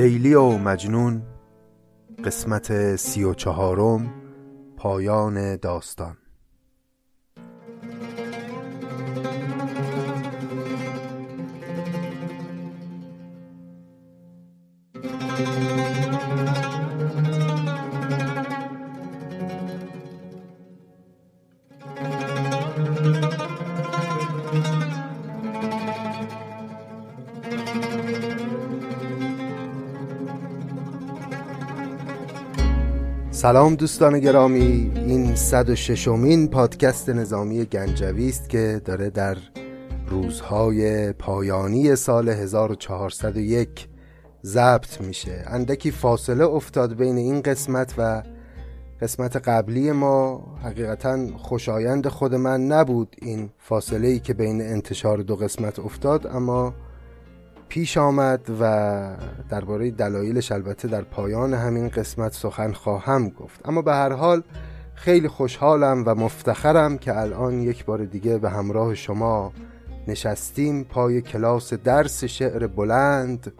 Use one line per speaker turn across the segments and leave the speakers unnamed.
لیلی و مجنون قسمت سی و چهارم پایان داستان. سلام دوستان گرامی این 106 امین پادکست نظامی گنجوی است که داره در روزهای پایانی سال 1401 ضبط میشه. اندکی فاصله افتاد بین این قسمت و قسمت قبلی ما. حقیقتا خوشایند خود من نبود این فاصله ای که بین انتشار دو قسمت افتاد اما پیش آمد و درباره دلایلش البته در پایان همین قسمت سخن خواهم گفت. اما به هر حال خیلی خوشحالم و مفتخرم که الان یک بار دیگه به همراه شما نشستیم پای کلاس درس شعر بلند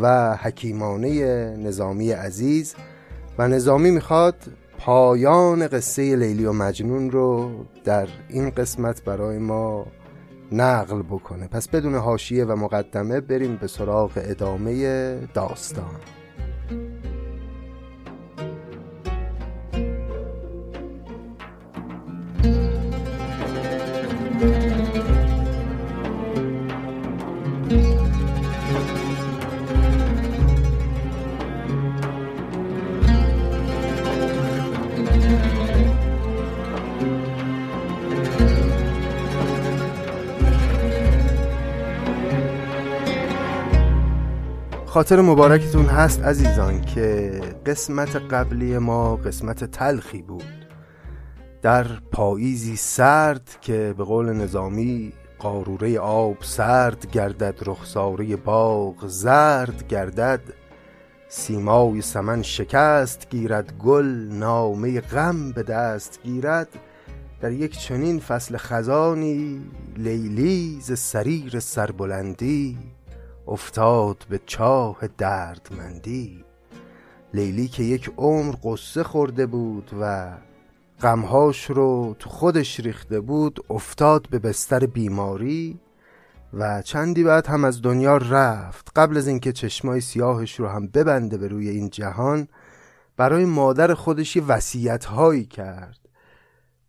و حکیمانه نظامی عزیز و نظامی می‌خواد پایان قصه لیلی و مجنون رو در این قسمت برای ما نقل بکنه. پس بدون حاشیه و مقدمه بریم به سراغ ادامه داستان. خاطر مبارکتون هست عزیزان که قسمت قبلی ما قسمت تلخی بود. در پاییزی سرد که به قول نظامی قاروره آب سرد گردد رخساره باغ زرد گردد. سیمای سمن شکست گیرد گل نامه غم به دست گیرد. در یک چنین فصل خزانی لیلی ز سریر سربلندی افتاد به چاه دردمندی. لیلی که یک عمر قصه خورده بود و غمهاش رو تو خودش ریخته بود افتاد به بستر بیماری و چندی بعد هم از دنیا رفت. قبل از اینکه چشمای سیاهش رو هم ببنده به روی این جهان برای مادر خودش یه وسیعت کرد.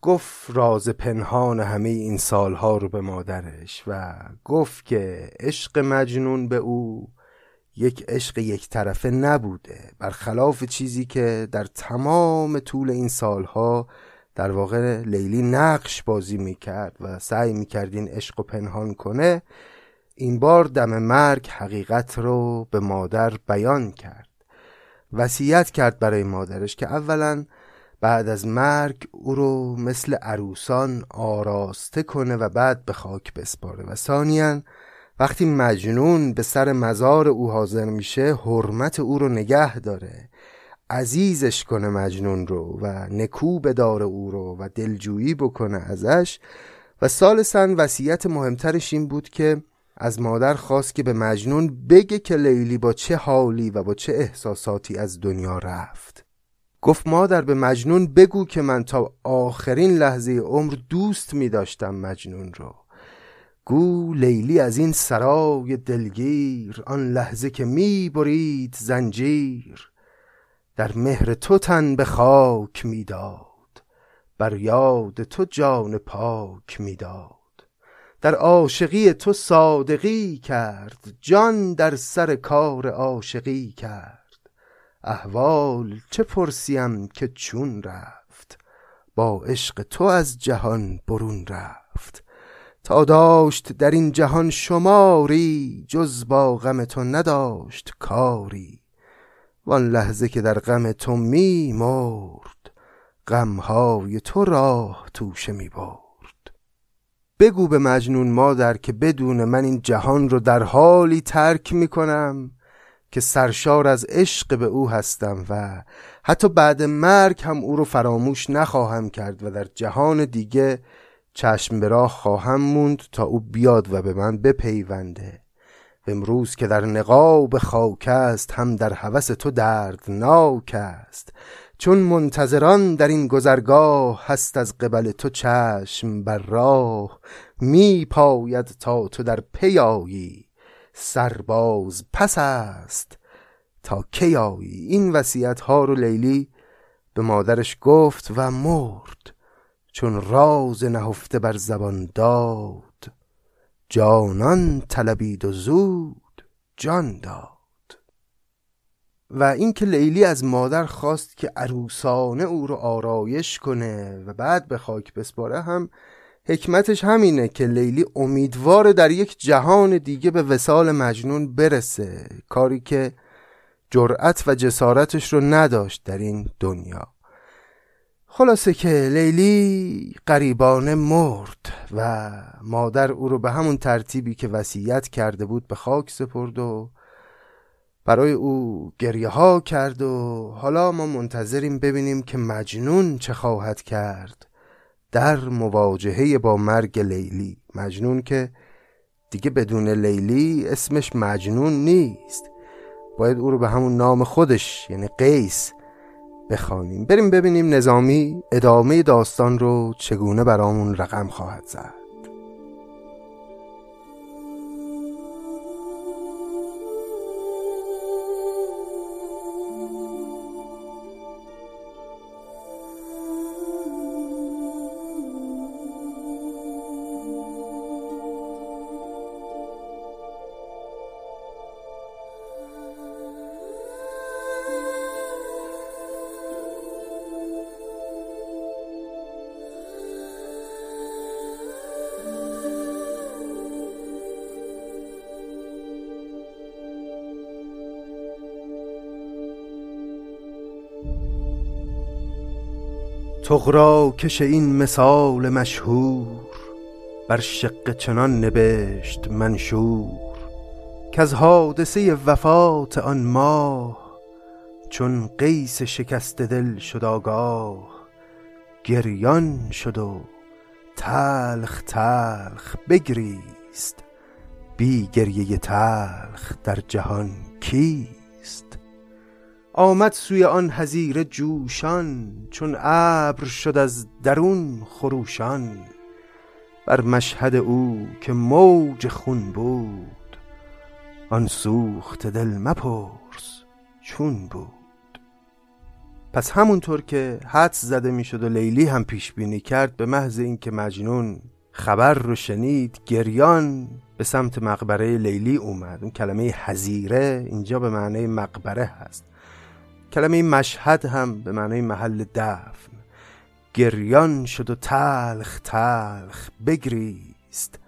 گفت راز پنهان همه این سالها رو به مادرش و گفت که عشق مجنون به او یک عشق یک طرفه نبوده برخلاف چیزی که در تمام طول این سالها در واقع لیلی نقش بازی می‌کرد و سعی می‌کرد این عشق و پنهان کنه این بار دم مرگ حقیقت رو به مادر بیان کرد. وصیت کرد برای مادرش که اولا بعد از مرگ او رو مثل عروسان آراسته کنه و بعد به خاک بسپاره. و ثانیا وقتی مجنون به سر مزار او حاضر میشه حرمت او رو نگه داره. عزیزش کنه مجنون رو و نکو بداره او رو و دلجویی بکنه ازش. و سالسا وصیت مهمترش این بود که از مادر خواست که به مجنون بگه که لیلی با چه حالی و با چه احساساتی از دنیا رفت. گفت مادر به مجنون بگو که من تا آخرین لحظه عمر دوست می داشتم مجنون رو گو لیلی از این سرای دلگیر آن لحظه که می برید زنجیر. در مهر تو تن به خاک می‌داد بر یاد تو جان پاک می‌داد در عاشقی تو صادقی کرد جان در سر کار عاشقی کرد. احوال چه پرسیم که چون رفت؟ با عشق تو از جهان برون رفت. تا داشت در این جهان شماری جز با غم تو نداشت کاری. وان لحظه که در غم تو می مرد غمهای تو راه توشه می برد بگو به مجنون مادر که بدون من این جهان رو در حالی ترک می کنم که سرشار از عشق به او هستم و حتی بعد مرگ هم او رو فراموش نخواهم کرد و در جهان دیگه چشم به راه خواهم موند تا او بیاد و به من بپیونده. امروز که در نقاب خاک است هم در هوس تو دردناک است. چون منتظران در این گذرگاه هست از قبل تو چشم بر راه می پاید تا تو در پیایی سرباز پس است. تا کیایی این وصیت ها رو لیلی به مادرش گفت و مرد چون راز نهفته بر زبان داد. جانان طلبید و زود جان داد. و اینکه لیلی از مادر خواست که عروسانه او رو آرایش کنه و بعد به خاک بسپاره هم حکمتش همینه که لیلی امیدوار در یک جهان دیگه به وسال مجنون برسه کاری که جرأت و جسارتش رو نداشت در این دنیا. خلاصه که لیلی قریبانه مرد و مادر او رو به همون ترتیبی که وصیت کرده بود به خاک سپرد و برای او گریه ها کرد و حالا ما منتظریم ببینیم که مجنون چه خواهد کرد. در مواجهه با مرگ لیلی. مجنون که دیگه بدون لیلی اسمش مجنون نیست. باید او رو به همون نام خودش یعنی قیس بخوانیم. بریم ببینیم نظامی ادامه داستان رو چگونه برامون رقم خواهد زد. تغرا کش این مثال مشهور بر شق چنان نبشت منشور که از حادثه وفات آن ماه چون قیس شکست دل شد آگاه گریان شد و تلخ تلخ بگریست بی گریه تلخ در جهان کیست؟ آمد سوی آن حزیر جوشان چون ابر شد از درون خروشان. بر مشهد او که موج خون بود آن سوخت دل مپرس چون بود. پس همونطور که حدس زده می‌شد و لیلی هم پیش بینی کرد به محض اینکه مجنون خبر رو شنید گریان به سمت مقبره لیلی اومد. اون کلمه حزیره اینجا به معنی مقبره هست. کلمه مشهد هم به معنی محل دفن. گریان شد و تلخ تلخ بگریست.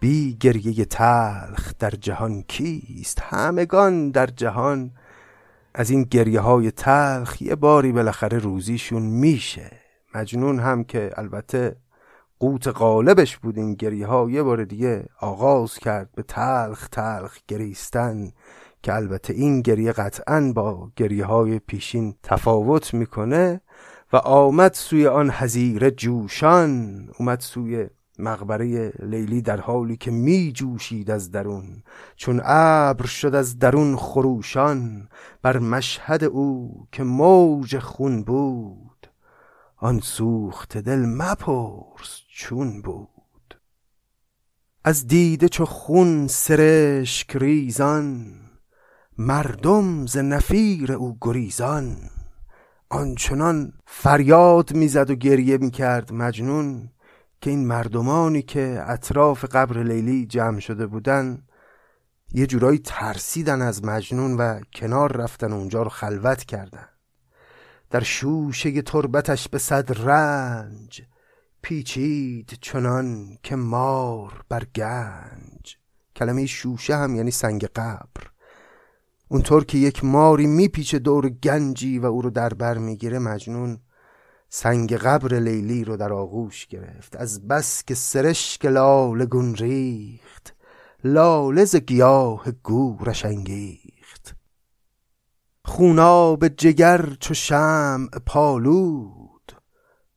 بی گریه تلخ در جهان کیست؟ همگان در جهان از این گریه های تلخ یه باری بالاخره روزیشون میشه. مجنون هم که البته قوت غالبش بود این گریه ها یه بار دیگه آغاز کرد به تلخ تلخ گریستن. که البته این گریه قطعا با گریه های پیشین تفاوت می‌کنه و آمد سوی آن حزیر جوشان اومد سوی مقبره لیلی در حالی که می جوشید از درون چون ابر شد از درون خروشان بر مشهد او که موج خون بود. آن سوخت دل مپرس چون بود. از دیده چو خون سرشک ریزان مردم ز نفیر او گریزان. آنچنان فریاد می‌زد و گریه می‌کرد مجنون که این مردمانی که اطراف قبر لیلی جمع شده بودن یه جورایی ترسیدن از مجنون و کنار رفتن و اونجا رو خلوت کردن. در شوشه تربتش به صد رنج پیچید چنان که مار بر گنج. کلمه شوشه هم یعنی سنگ قبر. اونطور که یک ماری میپیچه دور گنجی و او رو در بر می‌گیره مجنون سنگ قبر لیلی رو در آغوش گرفت. از بس که سرشک لاله گون ریخت لاله ز گیاه گورش انگیخت. خوناب جگر چو شمع پالود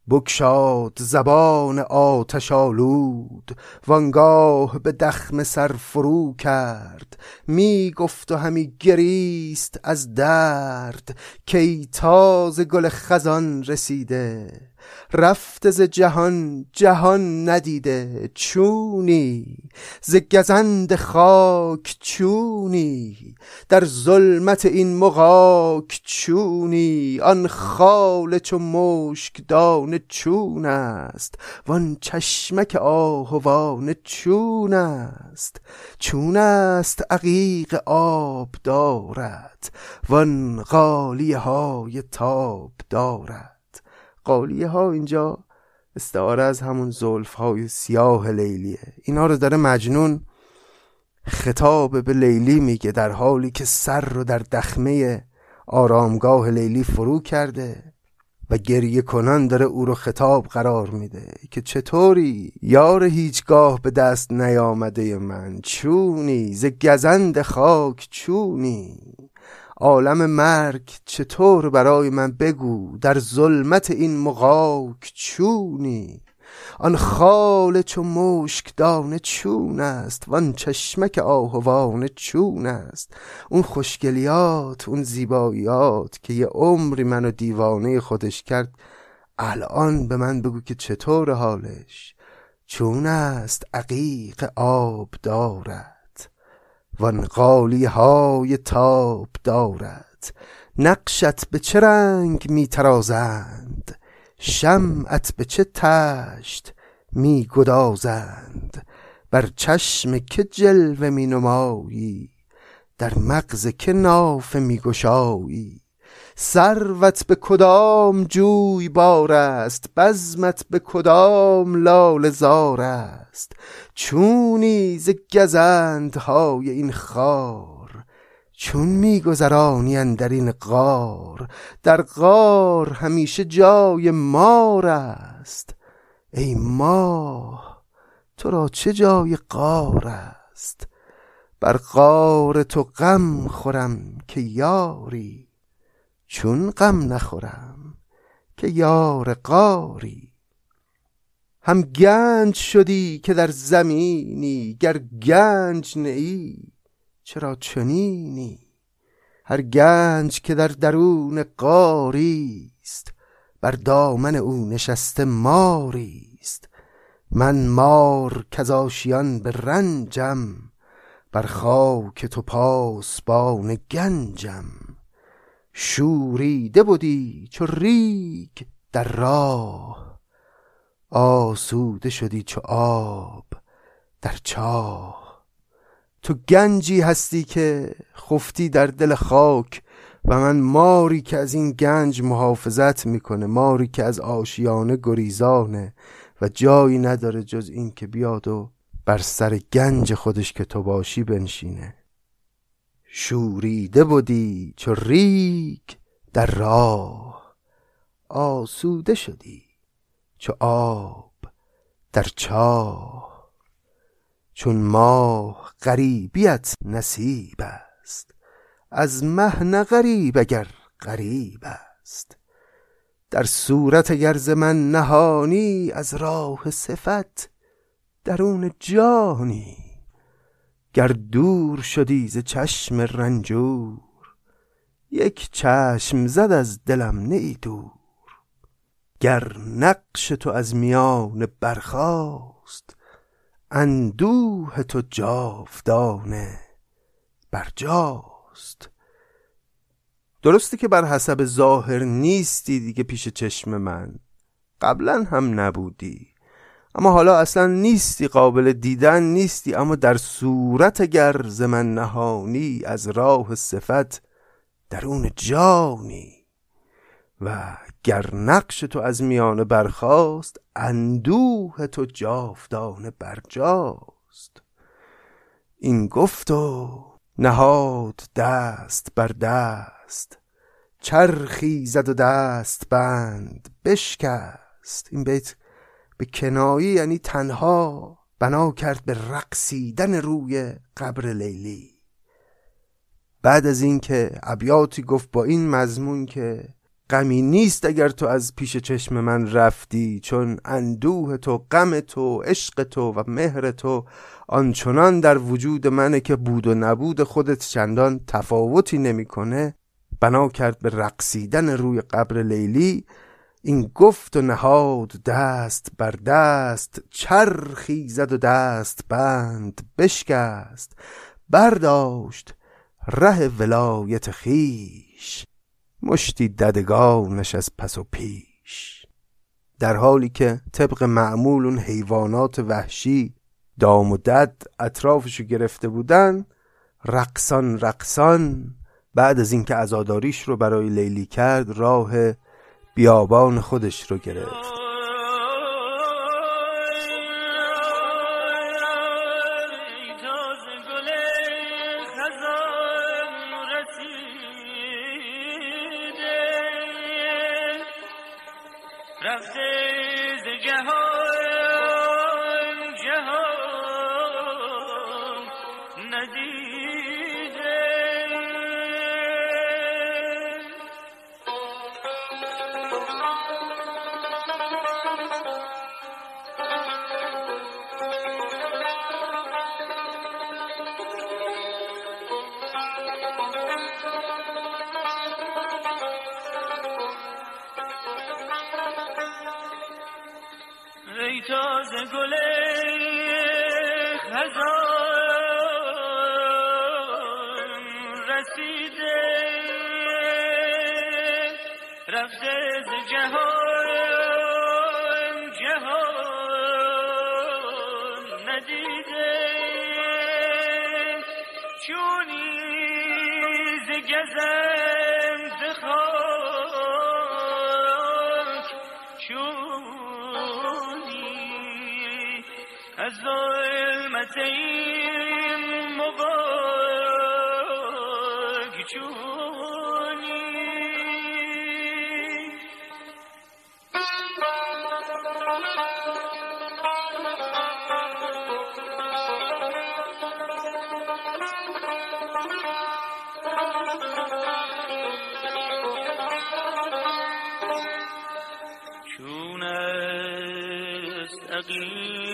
بکشاد زبان آتش آلود وانگاه به دخم سر فرو کرد. می گفت و همی گریست از درد کی تازه گل خزان رسیده. رفته ز جهان جهان ندیده چونی ز گزند خاک چونی در ظلمت این مغاک چونی آن خال چو مشک دانه چون است وان چشمک آهوان چون است چون است عقیق آب دارد وان غالیه های تاب دارد قالیه ها اینجا استعاره از همون زلف های سیاه لیلیه. اینا رو داره مجنون خطاب به لیلی میگه در حالی که سر رو در دخمه آرامگاه لیلی فرو کرده و گریه کنان داره او رو خطاب قرار میده که چطوری یار هیچگاه به دست نیامده من؟ چونی؟ ز گزند خاک چونی؟ عالم مرگ چطور برای من بگو در ظلمت این مغاک چونی؟ آن خال چو مشک دانه چون است وان چشمک آهوانه چون است. اون خوشگلیات اون زیباییات که یه عمری منو دیوانه خودش کرد الان به من بگو که چطور حالش؟ چون است عقیق آب دارد وان قالی های تاب دارد نقشت به چه رنگ می ترازند؟ شمعت به چه تشت می گدازند؟ بر چشم که جلوه می نمایی در مغز که نافه می گشایی؟ سروت به کدام جوی بار است؟ بزمت به کدام لال زار است؟ چونی ز گزندهای این خار چون میگذرانی در این غار؟ در غار همیشه جای مار است. ای ماه تو را چه جای غار است؟ بر غار تو غم خورم که یاری. چون غم نخورم که یار قاری هم گنج شدی که در زمینی گر گنج نئی چرا چنینی؟ هر گنج که در درون قاری است بر دامن او نشسته ماری است من مار کزاشیان به رنجم بر خاک تو پاسبان گنجم. شوریده بودی چو ریگ در راه. آسوده شدی چو آب در چاه. تو گنجی هستی که خفتی در دل خاک و من ماری که از این گنج محافظت می‌کنه ماری که از آشیانه گریزانه و جایی نداره جز این که بیاد و بر سر گنج خودش که تو باشی بنشینه. شوریده بودی چو ریگ در راه. آسوده شدی چو آب در چاه. چون ماه غریبیت نصیب است از مه نه غریب اگر غریب است. در صورت گرز من نهانی از راه صفت درون جانی گر دور شدی ز چشم رنجور یک چشم زد از دلم نه دور. گر نقش تو از میان برخاست اندوه تو جاودانه برجاست. درسته که بر حسب ظاهر نیستی دیگه پیش چشم من قبلا هم نبودی. اما حالا اصلا نیستی قابل دیدن نیستی. اما در صورت گرز من نهانی از راه صفت درون جانی. و گر نقش تو از میانه برخاست اندوه تو جاودانه برجاست. این گفت و نهاد دست بر دست چرخی زد و دست بند بشکست. این بیت به کنایی یعنی تنها بنا کرد به رقصیدن روی قبر لیلی. بعد از اینکه ابیاتی گفت با این مضمون که
غمی نیست اگر تو از پیش چشم من رفتی چون اندوه تو غم تو عشق تو و مهر تو آنچنان در وجود منه که بود و نبود خودت چندان تفاوتی نمی‌کنه بنا کرد به رقصیدن روی قبر لیلی این گفت و نهاد دست بر دست چرخی زد و دست بند بشکست برداشت ره ولایت خیش مشتی ددگانش از پس و پیش. در حالی که طبق معمول اون حیوانات وحشی دام و دد اطرافشو گرفته بودن رقصان رقصان بعد از اینکه عزاداریش رو برای لیلی کرد راه بیابان خودش رو گرفت. بزن ز خاک چونی از ظلمت این إن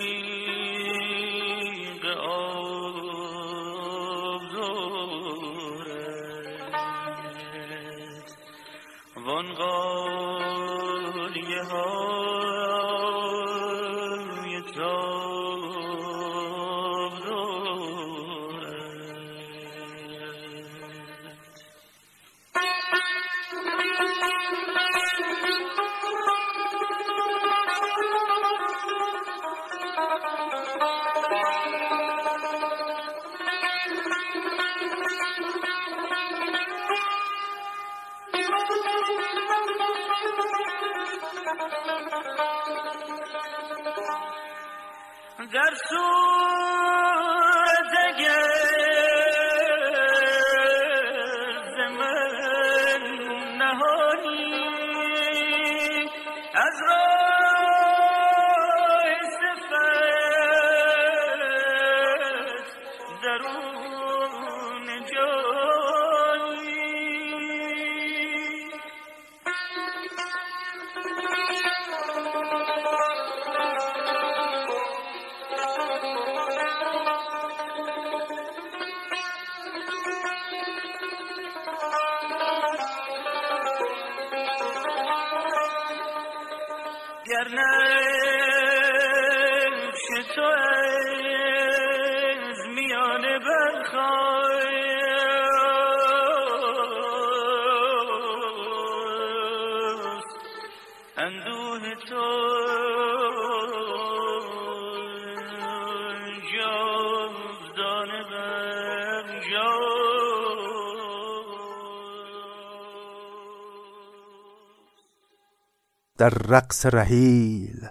در رقص رحیل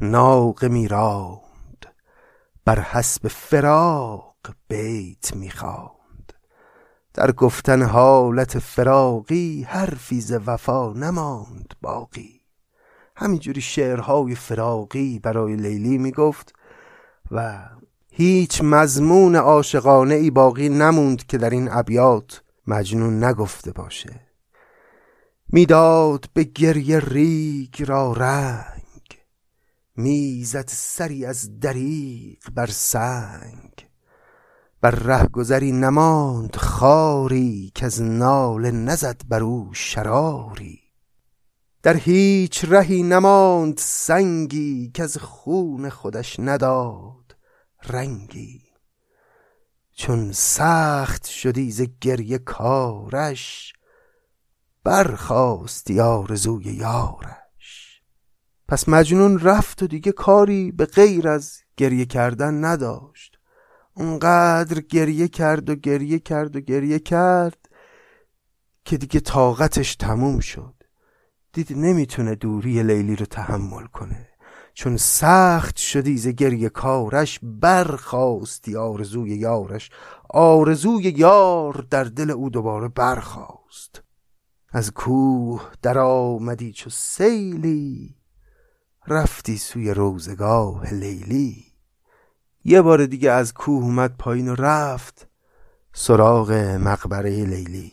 ناق میراند بر حسب فراق بیت می‌خواند در گفتن حالت فراقی حرفی ز وفا نماند باقی. همینجوری شعرهای فراقی برای لیلی می‌گفت و هیچ مضمون عاشقانه ای باقی نموند که در این ابیات مجنون نگفته باشه.
می‌داد به گریه ریگ را رنگ می‌زد سری از دریق بر سنگ. بر رهگذری نماند خاری که از ناله نزد بر او شراری. در هیچ رهی نماند سنگی که از خون خودش نداد رنگی. چون سخت شدی ز گریه کارش برخاستی آرزوی یارش. پس مجنون رفت و دیگه کاری به غیر از گریه کردن نداشت. اونقدر گریه کرد و گریه کرد و گریه کرد که دیگه طاقتش تموم شد. دید نمی‌تونه دوری لیلی رو تحمل کنه. چون سخت شدی ز گریه کارش برخواستی آرزوی یارش. آرزوی یار در دل او دوباره برخواست از کوه در آمدی چو سیلی رفتی سوی روزگاه لیلی. یه بار دیگه از کوه اومد پایین و رفت سراغ مقبره لیلی.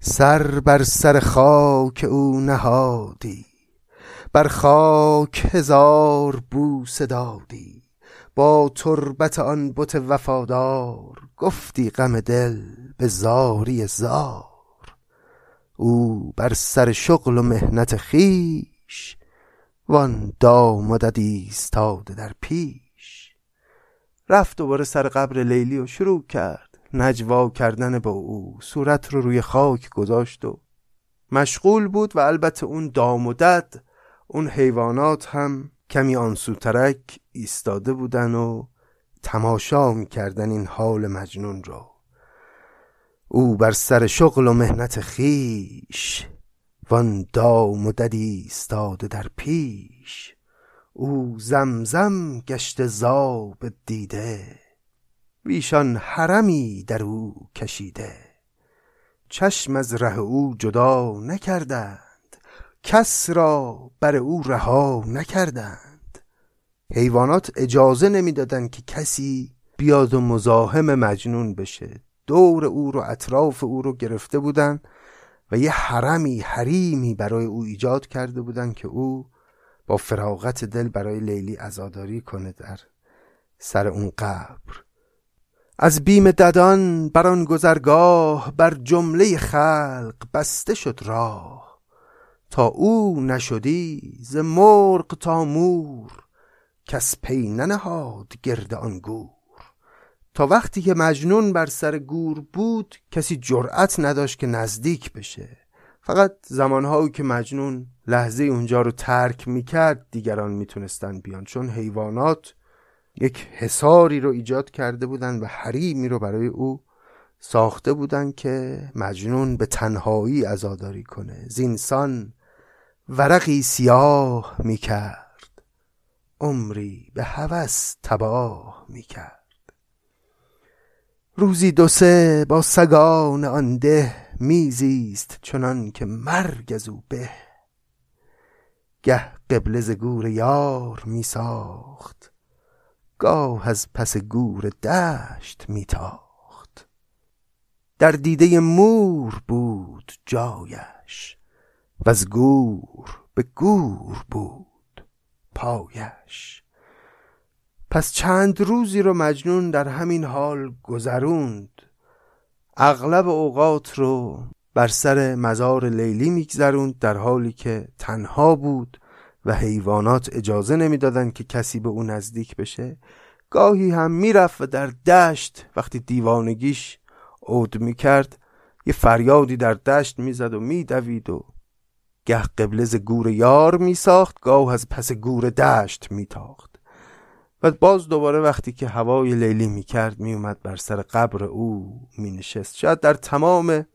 سر بر سر خاک او نهادی بر خاک هزار بوسه دادی. با تربت آن بت وفادار گفتی غم دل به زاری زار. او بر سر شغل و مهنت خیش وان دامادت ایستاده در پیش. رفت دوباره سر قبر لیلی و شروع کرد. نجوا کردن با او صورت رو روی خاک گذاشت و مشغول بود و البته اون دامدد اون حیوانات هم کمی آنسوترک ایستاده بودن و تماشا می‌کردن این حال مجنون رو. او بر سر شغل و مهنت خیش وان دام و ددی ایستاده در پیش. او زمزم گشت زاب دیده ویشان حرمی در او کشیده. چشم از ره او جدا نکردند کس را بر او رها نکردند. حیوانات اجازه نمی‌دادند که کسی بیاد و مزاحم مجنون بشه. دور او رو اطراف او رو گرفته بودن و یه حرمی حریمی برای او ایجاد کرده بودن که او با فراغت دل برای لیلی ازاداری کنه در سر اون قبر. از بیم ددان بر گذرگاه بر جمله خلق بسته شد راه. تا او نشدی ز مرغ تا مور کس پی ننهاد گرد آن گور. تا وقتی که مجنون بر سر گور بود کسی جرأت نداشت که نزدیک بشه. فقط زمانهایی که مجنون لحظه اونجا رو ترک می‌کرد دیگران می‌تونستن بیان. چون حیوانات یک حساری رو ایجاد کرده بودن و حریمی رو برای او ساخته بودن که مجنون به تنهایی ازاداری کنه. زینسان ورقی سیاه می‌کرد. عمری به هوس تباه می‌کرد. روزی دو سه با سگان آن ده میزیست چنان که مرگ از او به. گه قبله ز گور یار میساخت گاه از پس گور دشت میتاخت. در دیده مور بود جایش و از گور به گور بود پایش. پس چند روزی رو مجنون در همین حال گذروند. اغلب اوقات رو بر سر مزار لیلی میگذروند در حالی که تنها بود و حیوانات اجازه نمی‌دادند که کسی به او نزدیک بشه. گاهی هم می‌رفت و در دشت وقتی دیوانگیش عود می‌کرد یه فریادی در دشت می‌زد و میدوید و گه قبلز گور یار میساخت گاه از پس گور دشت میتاخت. و باز دوباره وقتی که هوای لیلی می‌کرد میومد بر سر قبر او مینشست. شاید در تمام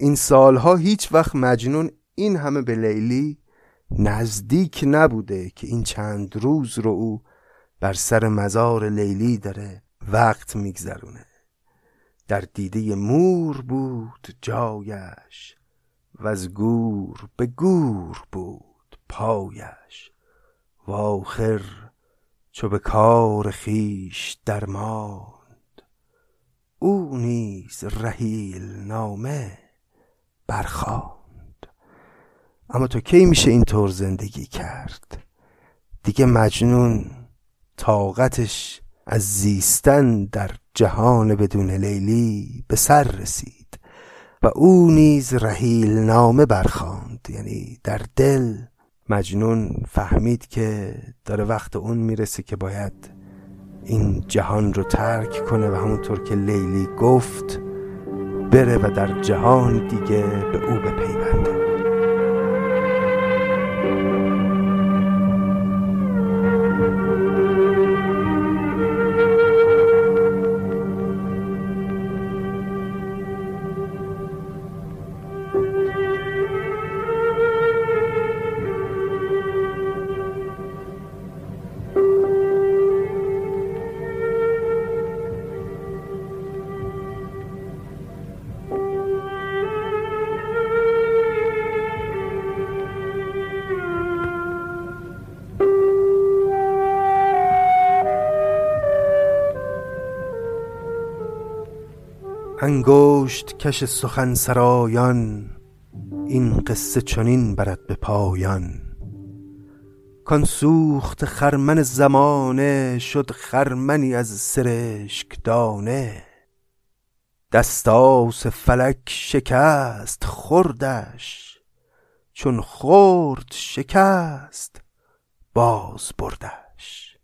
این سالها هیچ وقت مجنون این همه به لیلی نزدیک نبوده که این چند روز رو او بر سر مزار لیلی داره وقت میگذرونه. در دیده مور بود جایش و از گور به گور بود پایش. و آخر چو به کار خیش درماند. او نیز رحیل نامه برخواند اما تو کی میشه اینطور زندگی کرد؟ دیگه مجنون طاقتش از زیستن در جهان بدون لیلی به سر رسید و او نیز رحیل نامه برخاند یعنی در دل مجنون فهمید که داره وقت اون می‌رسه که باید این جهان رو ترک کنه و همونطور که لیلی گفت بره و در جهان دیگه به او بپیونده. انگشت کش سخن سرایان این قصه چنین برد به پایان. کان سوخت خرمن زمانه شد خرمنی از سرشک دانه. دستاس فلک شکست خوردش چون خورد شکست باز بردش.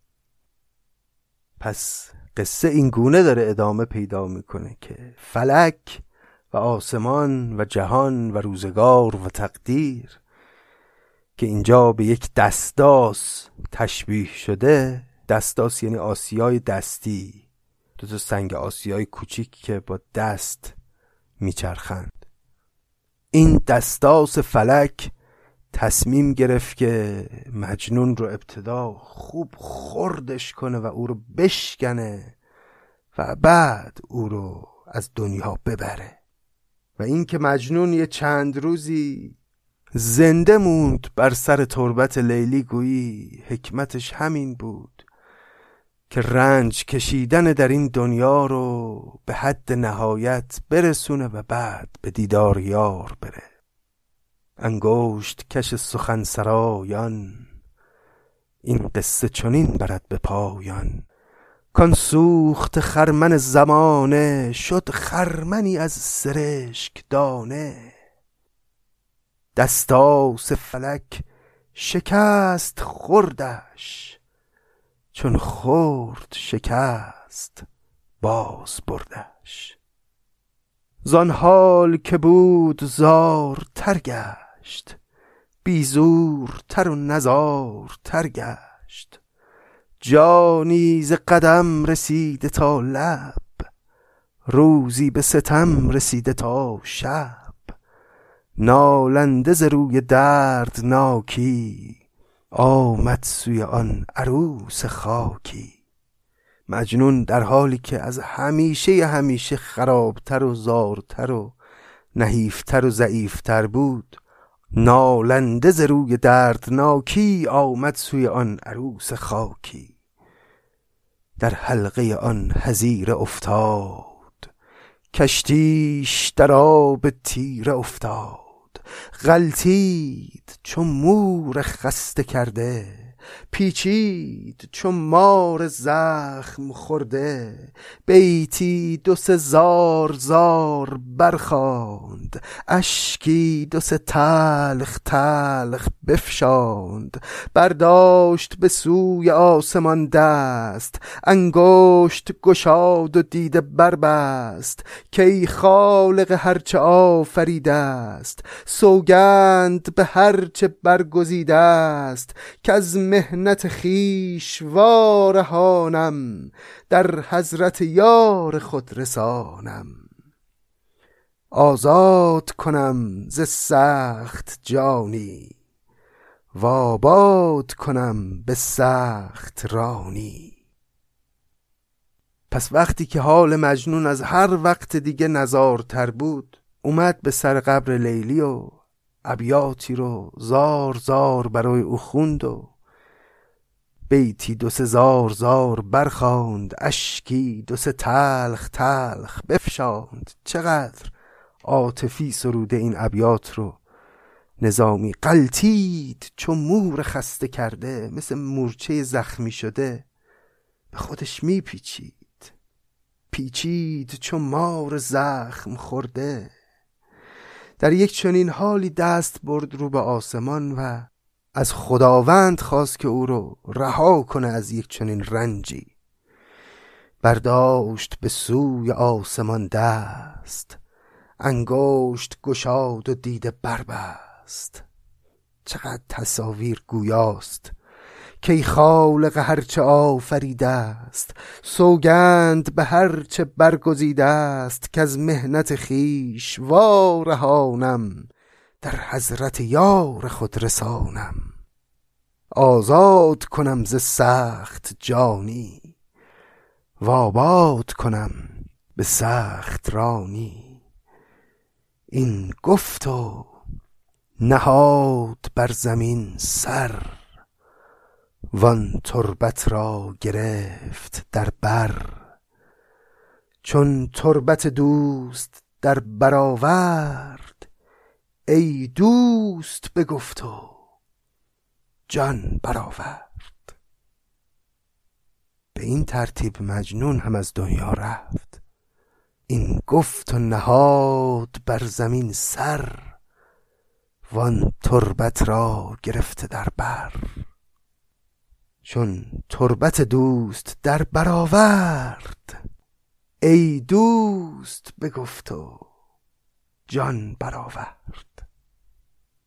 پس قصه این گونه داره ادامه پیدا می‌کنه که فلک و آسمان و جهان و روزگار و تقدیر که اینجا به یک دستاس تشبیه شده دستاس یعنی آسیای دستی. دو تا سنگ آسیای کوچیک که با دست میچرخند. این دستاس فلک تصمیم گرفت که مجنون رو ابتدا خوب خوردش کنه و او رو بشکنه و بعد او رو از دنیا ببره. و اینکه مجنون یه چند روزی زنده موند بر سر تربت لیلی گویی حکمتش همین بود که رنج کشیدن در این دنیا رو به حد نهایت برسونه و بعد به دیدار یار بره. انگشت کش سخن سرایان این قصه چنین برد به پایان. کان سوخت خرمن زمانه شد خرمنی از سرشک دانه. دستاس فلک شکست خوردش چون خورد شکست باز بردش. زان حال که بود زار تر گشت بی تر و نزار تر گشت. جانی ز قدم رسیده تا لب روزی به ستم رسیده تا شب. نالنده ز روی دردناکی آمد سوی آن عروس خاکی. مجنون در حالی که از همیشه همیشه خرابتر و زارتر و نحیفتر و ضعیفتر بود نالنده ز روی دردناکی آمد سوی آن عروس خاکی. در حلقه آن حزیر افتاد کشتیش در آب تیره افتاد غلطید چون مور خسته کرده. پیچید چون مار زخم خورده بیتی دو سه زار زار برخاند اشکی دو سه تلخ تلخ بفشاند. برداشت به سوی آسمان دست انگشت گشاد و دیده بربست. کی خالق هرچه آفریده است سوگند به هرچه برگزیده است. که از مهنت خیش وارهانم در حضرت یار خود رسانم. آزاد کنم ز سخت جانی و آباد کنم به سخت رانی. پس وقتی که حال مجنون از هر وقت دیگه نزارتر بود اومد به سر قبر لیلی و ابیاتی رو زار زار برای او خوند و بیتی دو سه زار زار برخاند اشکی دو سه تلخ تلخ بفشاند. چقدر عاطفی سروده این ابیات رو نظامی قلتید چون مور خسته کرده مثل مورچه زخمی شده به خودش میپیچید. پیچید چون مار زخم خورده. در یک چنین حالی دست برد رو به آسمان و از خداوند خواست که او رو رها کنه از یک چنین رنجی. برداشت به سوی آسمان دست انگشت گشاد و دیده بربست. چقدر تصاویر گویاست کی خالق هرچه آفریده است سوگند به هرچه برگزیده است که از مهنت خیش وارهانم در حضرت یار خود رسانم. آزاد کنم ز سخت جانی. و آباد کنم به سخت رانی. این گفت و نهاد بر زمین سر. وان تربت را گرفت در بر. چون تربت دوست در برآورد ای دوست بگفت و جان برآورد. به این ترتیب مجنون هم از دنیا رفت. این گفت و نهاد بر زمین سر وان تربت را گرفته در بر. چون تربت دوست در برآورد ای دوست بگفت و جان برآورد.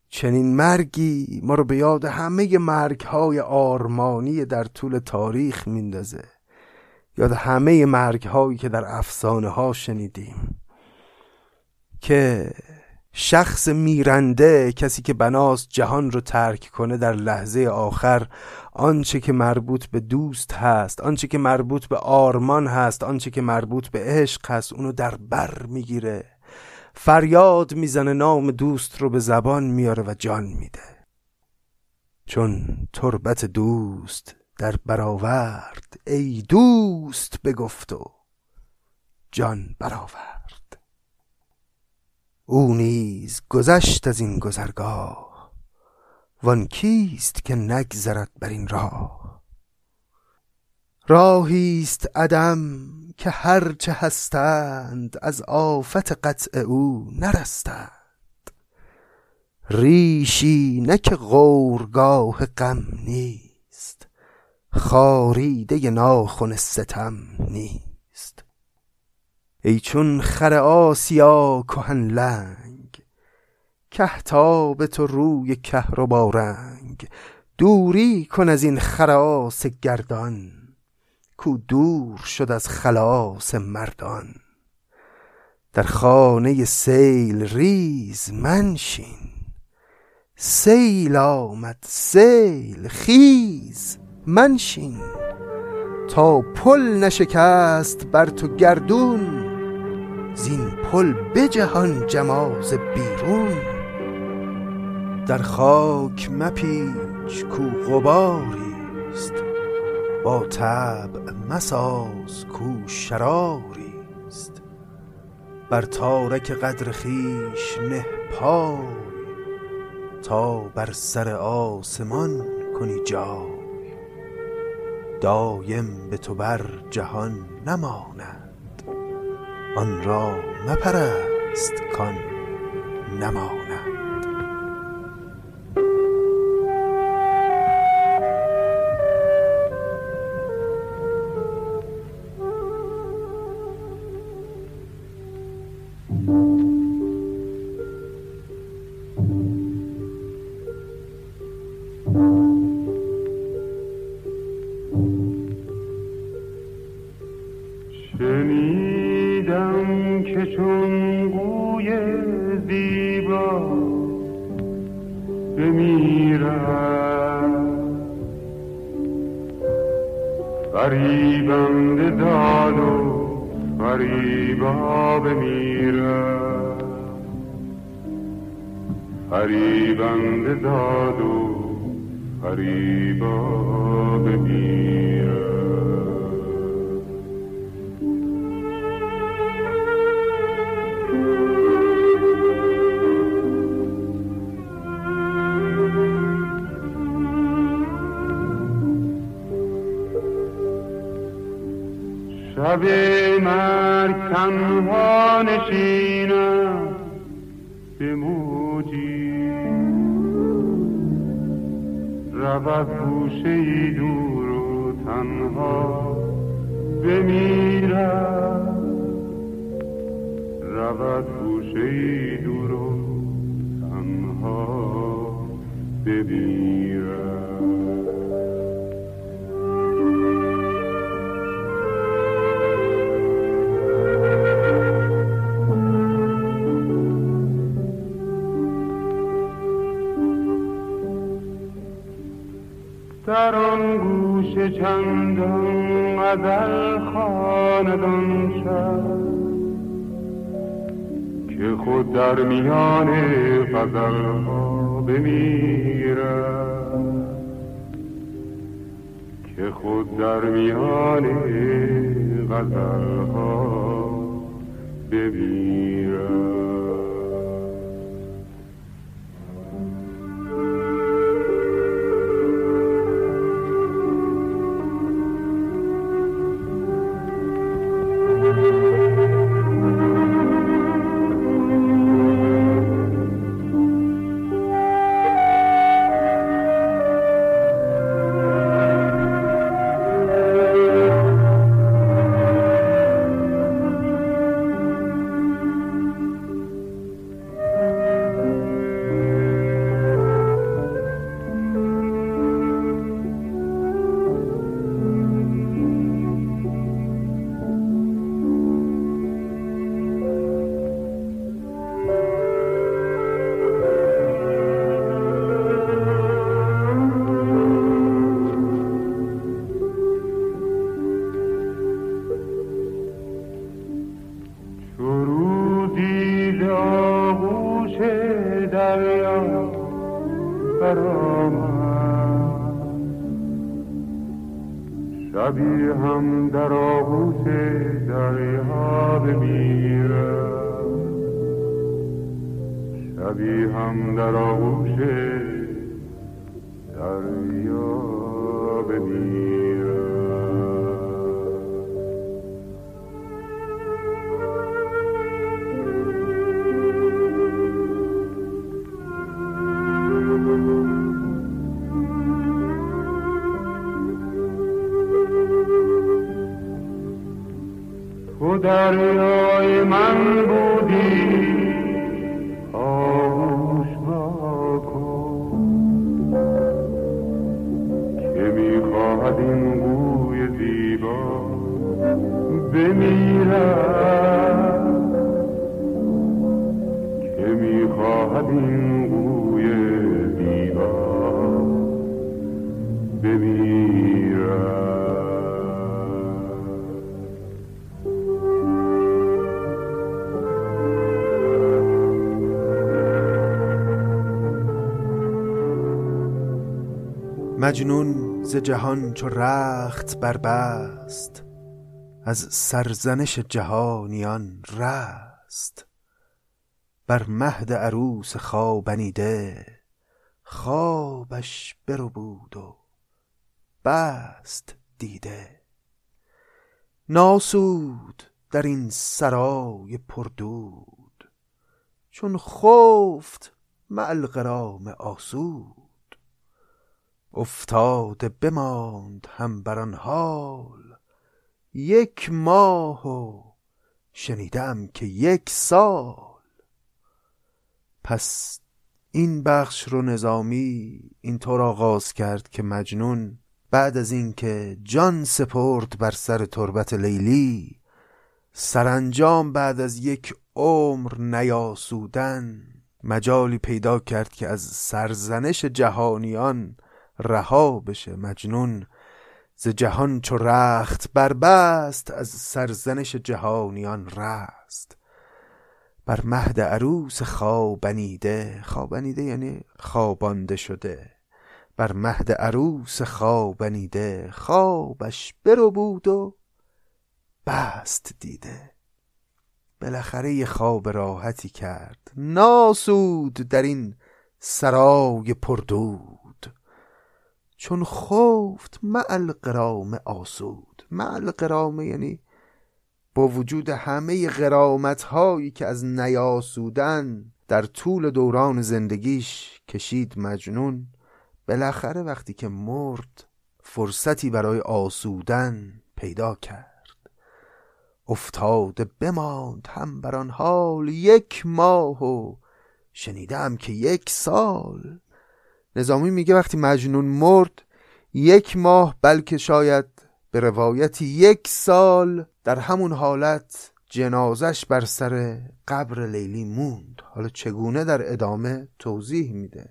چنین مرگی ما رو به یاد همه مرگ های آرمانی در طول تاریخ میندازه. یاد همه مرگ هایی که در افسانه ها شنیدیم. که شخص میرنده کسی که بناست جهان رو ترک کنه در لحظه آخر آنچه که مربوط به دوست هست آنچه که مربوط به آرمان هست آنچه که مربوط به عشق هست اونو در بر می‌گیره. فریاد می‌زنه نام دوست رو به زبان میاره و جان میده. چون تربت دوست در برآورد ای دوست بگفت و جان برآورد. او نیز گذشت از این گذرگاه وان کیست که نگذرد بر این راه؟ راهیست عدم که هرچه هستند از آفت قطع او نرستند. ریشی نه که غورگاه غم نیست خاریده ناخن ستم نیست. ای چون خر آسیا کهن لنگ کهتاب تو روی کهربا رنگ. دوری کن از این خراس گردان کو دور شد از خلاص مردان. در خانه سیل ریز منشین. سیل آمد سیل خیز منشین. تا پل نشکست بر تو گردون زین پل بجهان جماز بیرون. در خاک مپیچ کو غباری است. با طبع مساز کو شراری است. بر تارک قدر خویش نه پای تا بر سر آسمان کنی جای. دایم به تو بر جهان نماند آن را مپرست کان نماند
گوش چندان غزل خاندان شد که خود در میان غزل ها بمیرد. که خود در میان غزل ها بمیرد. دریای من بودی. آغوش با کن که می‌خواهد این گوی زیبا بمیرد؟
مجنون ز جهان چو رخت بربست از سرزنش جهانیان رست. بر مهد عروس خوابنیده خوابش بربود و بست دیده. ناسود در این سرای پردود چون خفت مع الغرام آسود. افتاده بماند هم بر آن حال. یک ماه و شنیدم که یک سال. پس این بخش رو نظامی اینطور آغاز کرد که مجنون بعد از اینکه جان سپرد بر سر تربت لیلی سرانجام بعد از یک عمر نیاسودن مجالی پیدا کرد که از سرزنش جهانیان رها بشه مجنون. ز جهان چو رخت بربست از سرزنش جهانیان رست بر مهد عروس خوابنیده خوابنیده یعنی خوابانده شده. بر مهد عروس خوابنیده خوابش برو بود و بست دیده. بالاخره یه خواب راحتی کرد. ناسود در این سرای پردود. چون خفت مع القرام آسود. مع القرام یعنی با وجود همه غرامت هایی که از نیاسودن در طول دوران زندگیش کشید مجنون بالاخره وقتی که مرد فرصتی برای آسودن پیدا کرد. افتاده بماند هم بر آن حال یک ماه و شنیدم که یک سال نظامی میگه وقتی مجنون مرد یک ماه بلکه شاید به روایتی یک سال در همون حالت جنازش بر سر قبر لیلی موند. حالا چگونه در ادامه توضیح میده؟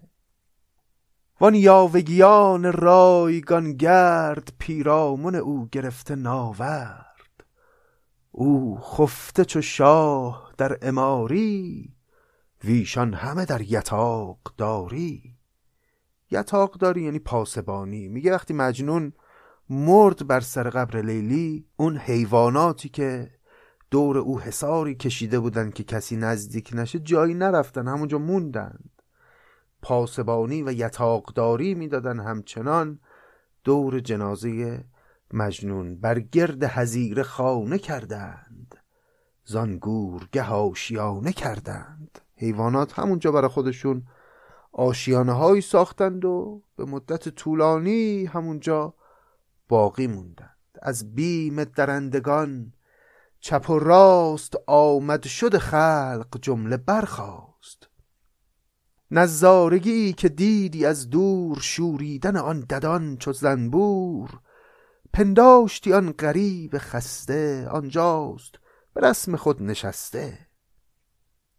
وان یاوگیان رایگان گرد پیرامون او گرفته ناورد. او خفته چو شاه در اماری ویشان همه در یتاق داری. یتاق داری؟ یعنی پاسبانی. میگه وقتی مجنون مرد بر سر قبر لیلی اون حیواناتی که دور او حساری کشیده بودن که کسی نزدیک نشه جایی نرفتن همونجا موندند پاسبانی و یتاقداری می‌دادن همچنان دور جنازه مجنون. بر گرد حزیر خانه کردند. زانگور گه کردند. حیوانات همونجا برای خودشون آشیانه هایی ساختند و به مدت طولانی همونجا باقی موندند. از بیم درندگان چپ و راست آمد شد خلق جمله برخاست. نزارگی که دیدی از دور شوریدن آن ددان چو زنبور پنداشتی آن غریب خسته آنجاست به رسم خود نشسته.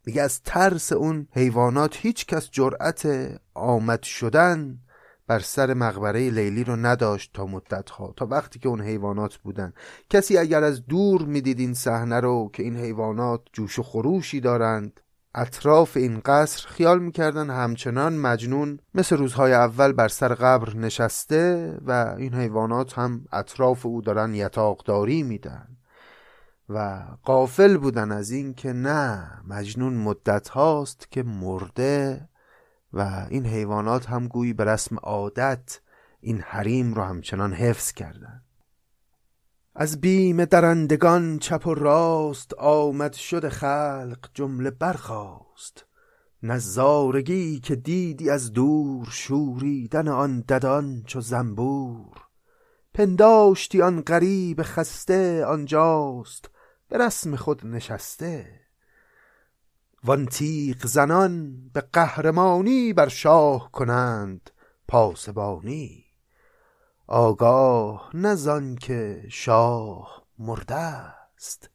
میگه از ترس اون حیوانات هیچ کس جرأت آمد شدن بر سر مقبره لیلی رو نداشت تا مدتها تا وقتی که اون حیوانات بودن. کسی اگر از دور می‌دید این صحنه رو که این حیوانات جوش و خروشی دارند اطراف این قصر خیال می‌کردن همچنان مجنون مثل روزهای اول بر سر قبر نشسته و این حیوانات هم اطراف او دارن یتاقداری میدن و قافل بودن از این که نه مجنون مدت هاست که مرده و این حیوانات هم گویی به رسم عادت این حریم رو همچنان حفظ کردند از بیم درندگان چپ و راست آمد شد خلق جمله برخاست. نزارگی که دیدی از دور شوریدن آن ددان چو زنبور. پنداشتی آن غریب خسته آنجاست به رسم خود نشسته. وان تیغ زنان به قهرمانی بر شاه کنند پاسبانی. آگاه نزان که شاه مرده است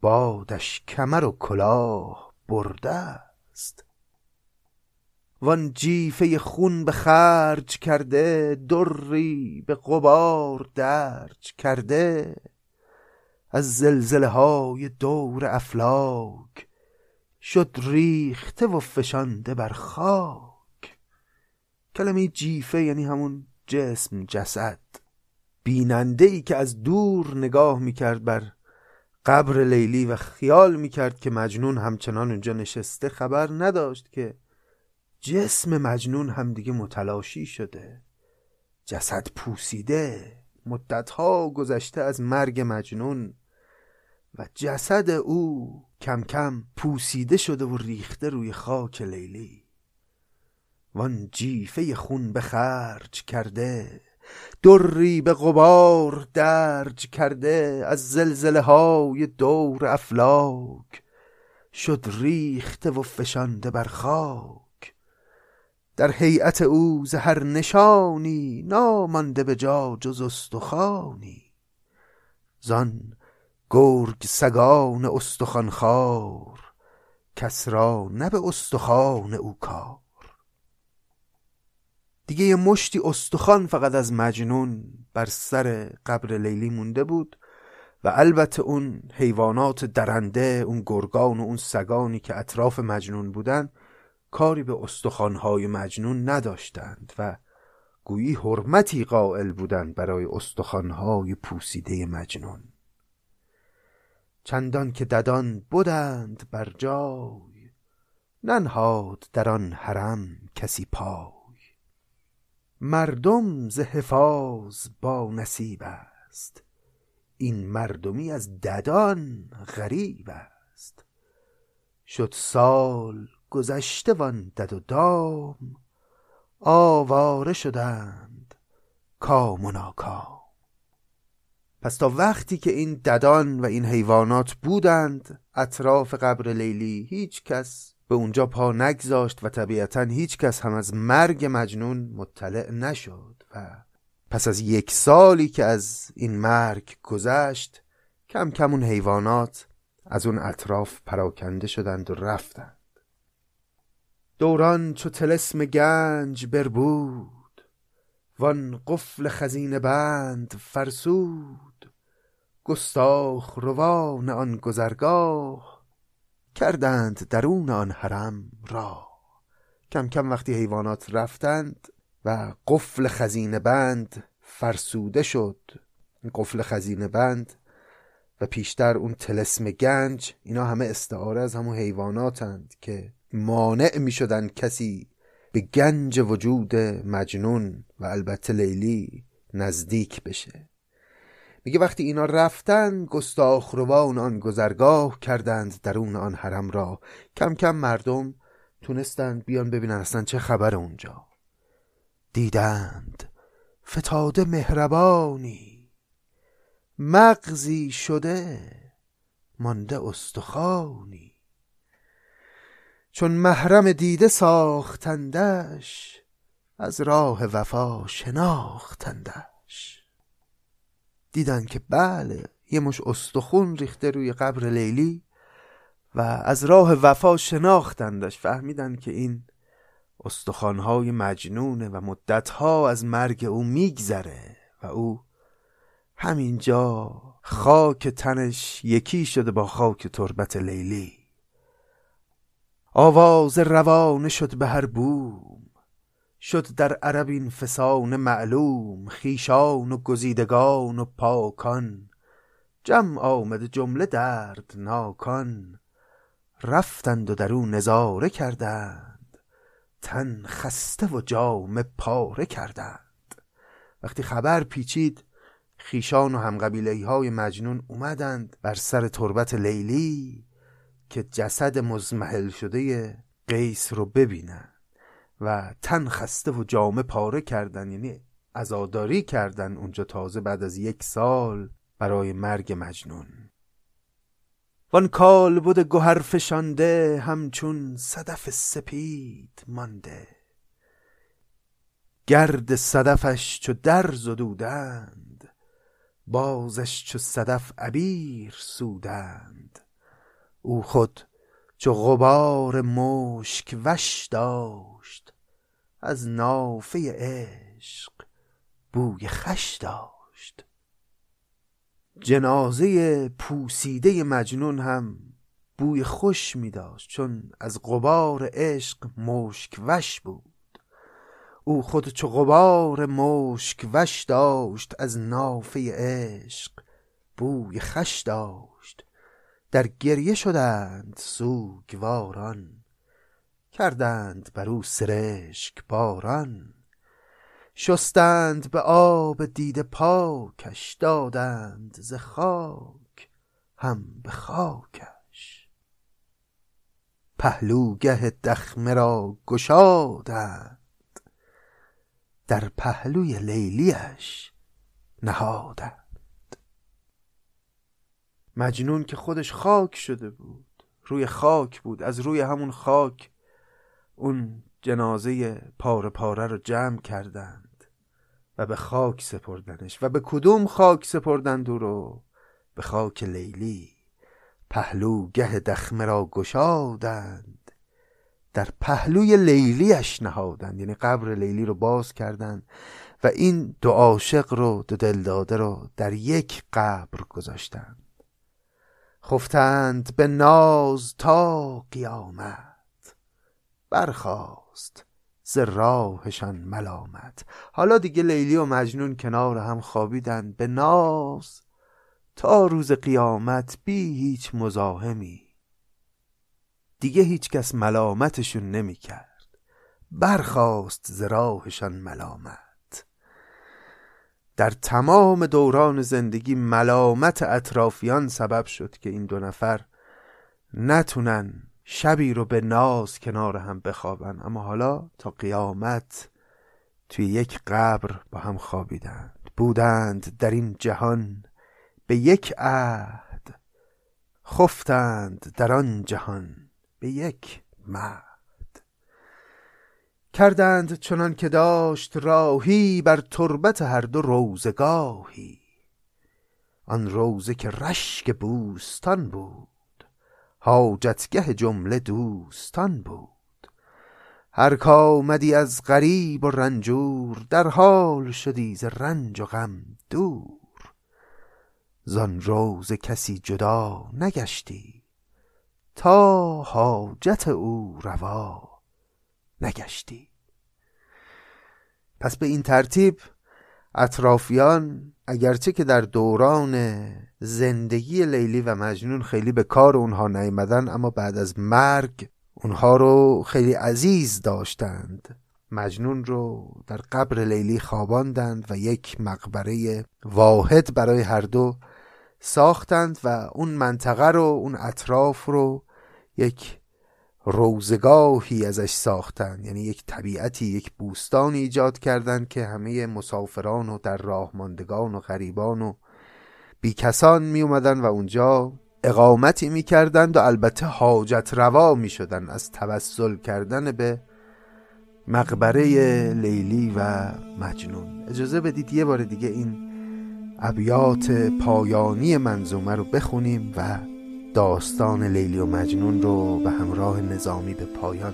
بادش کمر و کلاه برده است وان جیفه خون به خرج کرده دری به قبار درج کرده. از زلزله های دور افلاک شد ریخته و فشانده بر خاک. کلمه جیفه یعنی همون جسم جسد. بیننده ای که از دور نگاه می‌کرد بر قبر لیلی و خیال می‌کرد که مجنون همچنان اونجا نشسته خبر نداشت که جسم مجنون هم دیگه متلاشی شده. جسد پوسیده. مدتها گذشته از مرگ مجنون و جسد او کم کم پوسیده شده و ریخته روی خاک لیلی. وان جیفه خون به خرج کرده دری به غبار درج کرده از زلزله های دور افلاک شد ریخته و فشانده بر خاک. در هیئت او زهر نشانی نامانده به جا جز استخانی زان گرگ سگان استخوان خار کس را نه به استخوان او کار. دیگه یه مشتی استخوان فقط از مجنون بر سر قبر لیلی مونده بود و البته اون حیوانات درنده اون گرگان و اون سگانی که اطراف مجنون بودن کاری به استخوانهای مجنون نداشتند و گویی حرمتی قائل بودند برای استخوانهای پوسیده مجنون. چندان که ددان بودند بر جای ننهاد در آن حرم کسی پای. مردم ز حفاظ با نصیب است این مردمی از ددان غریب است. شد سال گذشته وان دد و دام. آواره شدند کام و ناکام. پس تا وقتی که این ددان و این حیوانات بودند اطراف قبر لیلی هیچ کس به اونجا پا نگذاشت و طبیعتا هیچ کس هم از مرگ مجنون مطلع نشد و پس از یک سالی که از این مرگ گذشت کم کم اون حیوانات از اون اطراف پراکنده شدند و رفتند. دوران چو تلسم گنج بربود وان قفل خزینه بند فرسود. گستاخ روان آن گذرگاه کردند درون آن حرم را. کم کم وقتی حیوانات رفتند و قفل خزینه بند فرسوده شد. قفل خزینه بند و پیشتر اون تلسم گنج اینا همه استعاره از همون حیواناتند که مانع می شدن کسی به گنج وجود مجنون و البته لیلی نزدیک بشه. میگه وقتی اینا رفتن گستاخ روان آن گذرگاه کردند درون آن حرم را. کم کم مردم تونستند بیان ببینن اصلا چه خبر اونجا. دیدند فتاده مهربانی. مغزی شده مانده استخوانی. چون محرم دیده ساختندش از راه وفا شناختندش. دیدن که بله یه مش استخون ریخته روی قبر لیلی و از راه وفا شناختندش. فهمیدن که این استخوانهای مجنونه و مدتها از مرگ او میگذره و او همینجا خاک تنش یکی شده با خاک تربت لیلی. آواز روانه شد به هر بوم. شد در عرب این فسانه معلوم خیشان و گزیدگان و پاکان. جمع آمده جمله درد ناکان رفتند و در او نظاره کردند. تن خسته و جام پاره کردند. وقتی خبر پیچید خیشان و همقبیله های مجنون اومدند بر سر تربت لیلی. که جسد مزمحل شده قیس رو ببینن و تن خسته و جامه پاره کردن یعنی ازاداری کردن اونجا تازه بعد از یک سال برای مرگ مجنون. وان کال بود گوهر فشانده همچون صدف سپید مانده. گرد صدفش چو در زدودند بازش چو صدف عبیر سودند. او خود چو غبار مشک وش داشت از نافه عشق بوی خش داشت. جنازه پوسیده مجنون هم بوی خوش می داشت چون از غبار عشق مشک وش بود. او خود چو غبار مشک وش داشت از نافه عشق بوی خش داشت. در گریه شدند سوگواران کردند بر او سرشک باران. شستند به آب دیده پاکش دادند ز خاک هم به خاکش. پهلوگه دخمه را گشادند در پهلوی لیلیش نهادند. مجنون که خودش خاک شده بود. روی خاک بود از روی همون خاک. اون جنازه پاره پاره رو جمع کردند و به خاک سپردنش و به کدوم خاک سپردند او رو؟ به خاک لیلی. پهلو گه دخمه را گشادند. در پهلوی لیلیش نهادند یعنی قبر لیلی رو باز کردند و این دو عاشق رو دو دلداده رو در یک قبر گذاشتند. خفتند به ناز تا قیامت. برخاست ز راهشان ملامت. حالا دیگه لیلی و مجنون کنار هم خوابیدند به ناز. تا روز قیامت بی هیچ مزاحمی. دیگه هیچ کس ملامتشون نمی کرد برخاست ز راهشان ملامت. در تمام دوران زندگی ملامت اطرافیان سبب شد که این دو نفر نتونن شبی رو به ناز کنار هم بخوابن. اما حالا تا قیامت توی یک قبر با هم خوابیدند. بودند در این جهان به یک عهد خفتند در آن جهان به یک مرد. کردند چنان که داشت راهی بر تربت هر دو روزگاهی. آن روزه که رشک بوستان بود حاجتگه جمله دوستان بود. هر کامدی از غریب و رنجور در حال شدی ز رنج و غم دور. زان روز کسی جدا نگشتی تا حاجت او روا نگشتی. پس به این ترتیب اطرافیان اگرچه که در دوران زندگی لیلی و مجنون خیلی به کار اونها نیامدن اما بعد از مرگ اونها رو خیلی عزیز داشتند. مجنون رو در قبر لیلی خواباندند و یک مقبره واحد برای هر دو ساختند و اون منطقه رو اون اطراف رو یک روزگاهی ازش ساختن. یعنی یک طبیعتی یک بوستان ایجاد کردند که همه مسافران و در راه ماندگان و غریبان و بیکسان می اومدن و اونجا اقامتی می کردند و البته حاجت روا می شدن از توسل کردن به مقبره لیلی و مجنون. اجازه بدید یه بار دیگه این ابیات پایانی منظومه رو بخونیم و داستان لیلی و مجنون رو به همراه نظامی به پایان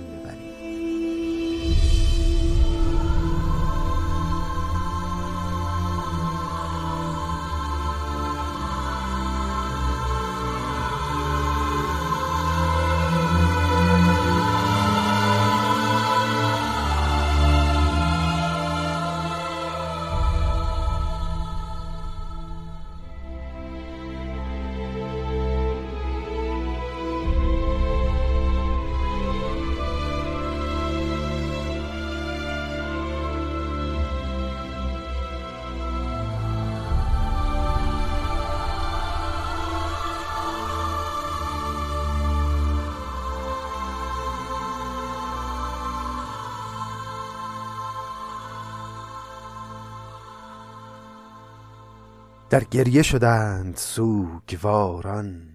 در گریه شدند سوگواران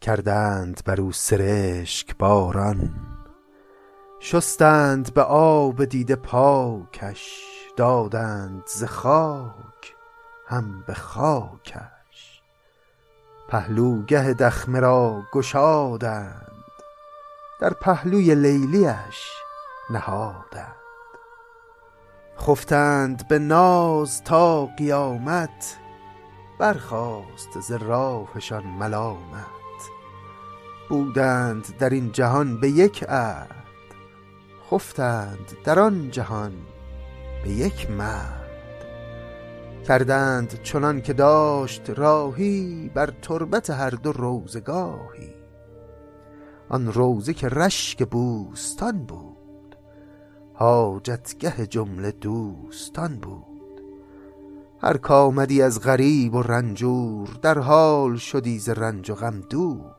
کردند بر او سرشک باران. شستند به آب دیده پاکش دادند ز خاک هم به خاکش. پهلوگه دخمه را گشادند در پهلوی لیلیش نهادند. خفتند به ناز تا قیامت برخاست ز راهشان ملامت. بودند در این جهان به یک عهد خفتند در آن جهان به یک مرد. کردند چنان که داشت راهی بر تربت هر دو روزگاهی. آن روزه که رشک بوستان بود حاجتگه جمله دوستان بود. هر کامدی از غریب و رنجور در حال شدی ز رنج و غم دور.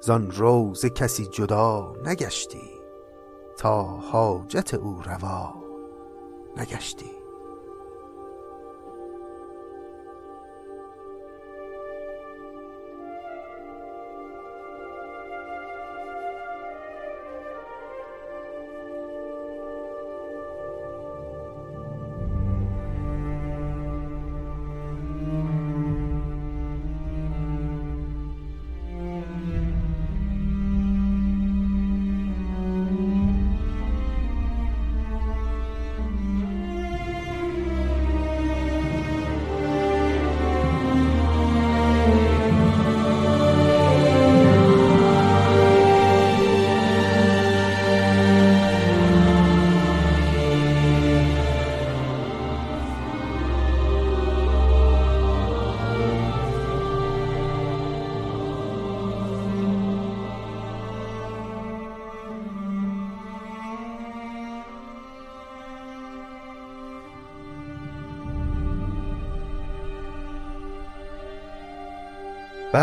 زان روز کسی جدا نگشتی تا حاجت او روا نگشتی.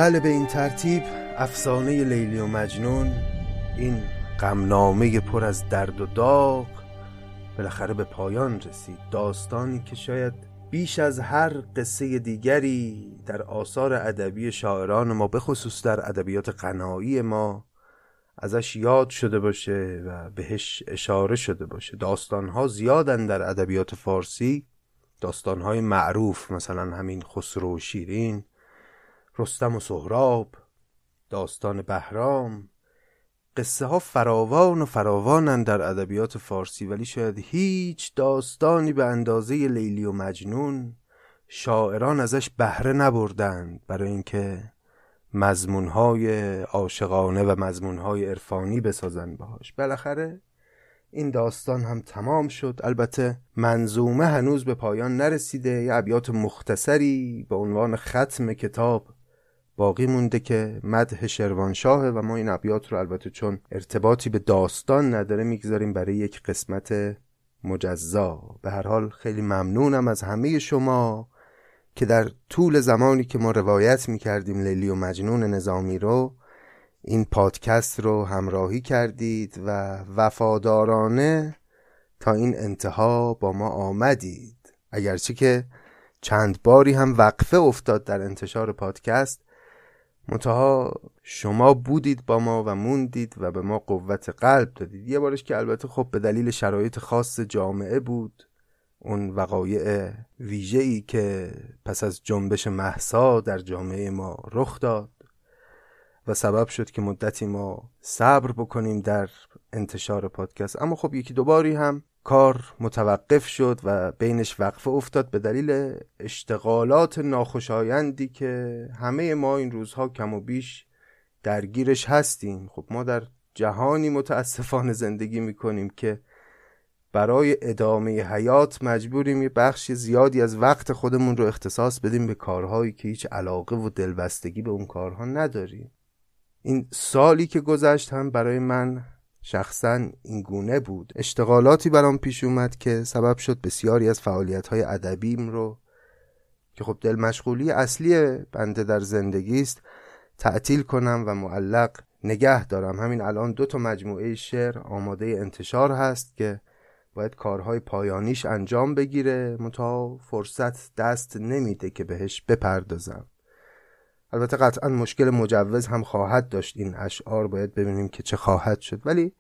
بله به این ترتیب افسانه لیلی و مجنون این غمنامه پر از درد و داغ بالاخره به پایان رسید. داستانی که شاید بیش از هر قصه دیگری در آثار ادبی شاعران ما خصوص در ادبیات قنایی ما ازش یاد شده باشه و بهش اشاره شده باشه. داستانها زیادن در ادبیات فارسی. داستانهای معروف مثلا همین خسرو و شیرین. رستم و سهراب داستان بهرام. قصه ها فراوان و فراوانن در ادبیات فارسی ولی شاید هیچ داستانی به اندازه لیلی و مجنون شاعران ازش بهره نبردند برای اینکه مضمونهای عاشقانه و مضمونهای عرفانی بسازن باهاش. بالاخره این داستان هم تمام شد. البته منظومه هنوز به پایان نرسیده. یه ابیات مختصری به عنوان ختم کتاب باقی مونده که مدح شروانشاهه و ما این ابیات رو البته چون ارتباطی به داستان نداره می‌گذاریم برای یک قسمت مجزا. به هر حال خیلی ممنونم از همه شما که در طول زمانی که ما روایت می‌کردیم لیلی و مجنون نظامی رو این پادکست رو همراهی کردید و وفادارانه تا این انتها با ما آمدید. اگرچه که چند باری هم وقفه افتاد در انتشار پادکست منتها شما بودید با ما و موندید و به ما قوت قلب دادید. یه بارش که البته خب به دلیل شرایط خاص جامعه بود اون وقایع ویژه‌ای که پس از جنبش محسا در جامعه ما رخ داد و سبب شد که مدتی ما صبر بکنیم در انتشار پادکست. اما خب یکی دوباری هم کار متوقف شد و بینش وقفه افتاد به دلیل اشتغالات ناخوشایندی که همه ما این روزها کم و بیش درگیرش هستیم. خب ما در جهانی متاسفانه زندگی می‌کنیم که برای ادامه حیات مجبوریم یه بخش زیادی از وقت خودمون رو اختصاص بدیم به کارهایی که هیچ علاقه و دلبستگی به اون کارها نداریم. این سالی که گذشت هم برای من شخصا این گونه بود. اشتغالاتی برام پیش اومد که سبب شد بسیاری از فعالیت های ادبیم رو که خب دل مشغولی اصلی بنده در زندگی است تعطیل کنم و معلق نگه دارم. همین الان دو تا مجموعه شعر آماده انتشار هست که باید کارهای پایانیش انجام بگیره متا فرصت دست نمیده که بهش بپردازم. البته قطعا مشکل مجوز هم خواهد داشت. این اشعار باید ببینیم که چه خواهد شد. ولی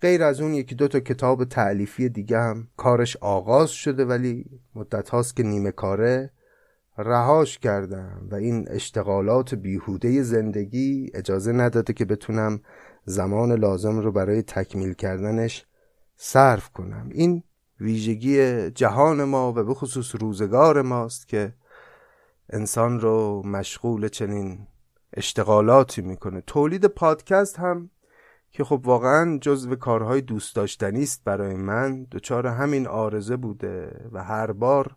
غیر از اون یکی دو تا کتاب تعلیفی دیگه هم کارش آغاز شده ولی مدت هاست که نیمه کاره رهاش کردم و این اشتغالات بیهوده زندگی اجازه نداده که بتونم زمان لازم رو برای تکمیل کردنش صرف کنم. این ویژگی جهان ما و به خصوص روزگار ماست که انسان رو مشغول چنین اشتغالاتی می‌کنه. تولید پادکست هم که خب واقعا جزو کارهای دوست داشتنی است برای من دچار همین آرزه بوده و هر بار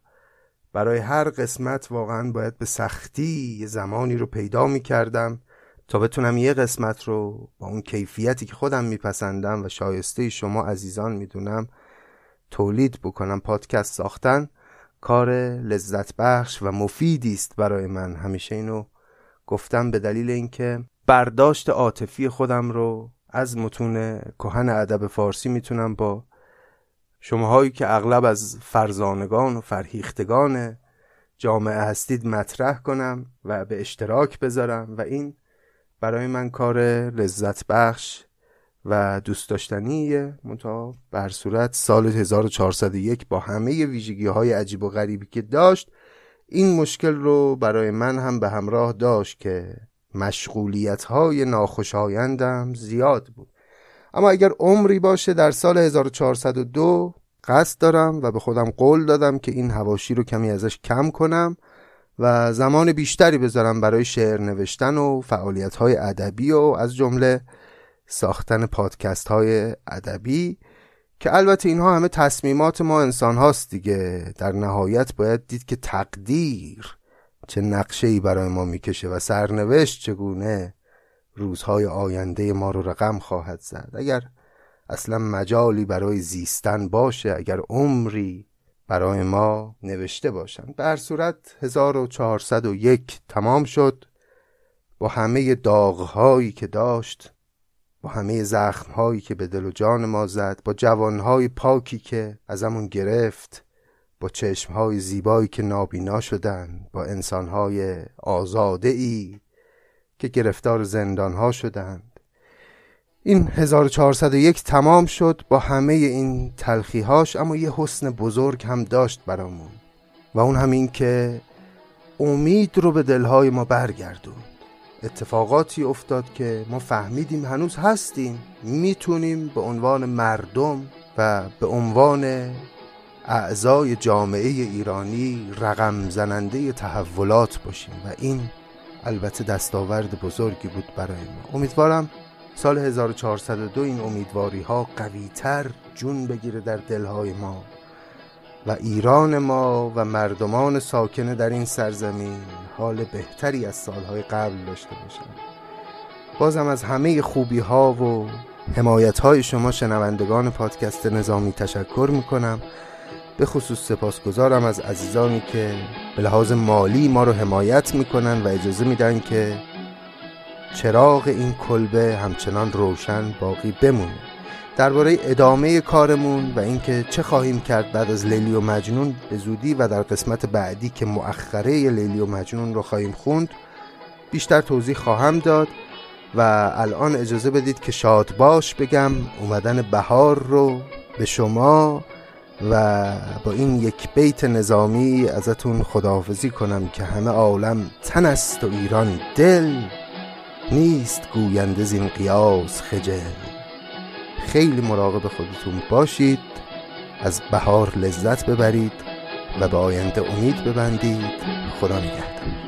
برای هر قسمت واقعا باید به سختی یه زمانی رو پیدا می‌کردم تا بتونم یه قسمت رو با اون کیفیتی که خودم میپسندم و شایسته شما عزیزان می‌دونم تولید بکنم پادکست ساختن. کار لذت بخش و مفیدی است برای من. همیشه اینو گفتم به دلیل اینکه برداشت عاطفی خودم رو از متون کهن ادب فارسی می‌تونم با شماهایی که اغلب از فرزانگان و فرهیختگان جامعه هستید مطرح کنم و به اشتراک بذارم و این برای من کار لذت بخش و دوست داشتنیه منتها بر صورت سال 1401 با همه ویژگی های عجیب و غریبی که داشت این مشکل رو برای من هم به همراه داشت که مشغولیت های ناخوشایندم زیاد بود. اما اگر عمری باشه در سال 1402 قصد دارم و به خودم قول دادم که این هواشی رو کمی ازش کم کنم و زمان بیشتری بذارم برای شعر نوشتن و فعالیت های ادبی و از جمله ساختن پادکست های ادبی که البته اینها همه تصمیمات ما انسان هاست دیگه. در نهایت باید دید که تقدیر چه نقشه ای برای ما می‌کشه و سرنوشت چگونه روزهای آینده ما رو رقم خواهد زد. اگر اصلا مجالی برای زیستن باشه اگر عمری برای ما نوشته باشند به صورت 1401 تمام شد. با همه داغهایی که داشت با همه زخمهایی که به دل و جان ما زد با جوانهای پاکی که ازمون گرفت با چشمهای زیبایی که نابینا شدن با انسانهای آزاده ای که گرفتار زندانها شدند. این 1401 تمام شد با همه این تلخیهاش اما یه حسن بزرگ هم داشت برامون و اون همین که امید رو به دلهای ما برگردون. اتفاقاتی افتاد که ما فهمیدیم هنوز هستیم. می‌تونیم به عنوان مردم و به عنوان اعضای جامعه ایرانی رقم زننده تحولات باشیم. و این البته دستاورد بزرگی بود برای ما. امیدوارم سال 1402 این امیدواری ها قوی تر جون بگیره در دلهای ما. و ایران ما و مردمان ساکنه در این سرزمین حال بهتری از سالهای قبل داشته باشند. بازم از همه خوبی ها و حمایت های شما شنوندگان پادکست نظامی تشکر می‌کنم. به خصوص سپاسگزارم از عزیزانی که به لحاظ مالی ما رو حمایت می‌کنن و اجازه میدن که چراغ این کلبه همچنان روشن باقی بمونه. درباره ادامه کارمون و اینکه چه خواهیم کرد بعد از لیلی و مجنون به زودی و در قسمت بعدی که مؤخره لیلی و مجنون رو خواهیم خوند بیشتر توضیح خواهم داد و الان اجازه بدید که شاد باش بگم اومدن بهار رو به شما و با این یک بیت نظامی ازتون خداحافظی کنم که همه عالم تن است و ایران دل نیست گوینده زین قیاس خجل. خیلی مراقب خودتون باشید از بهار لذت ببرید و به آینده امید ببندید. خدا نگهدار.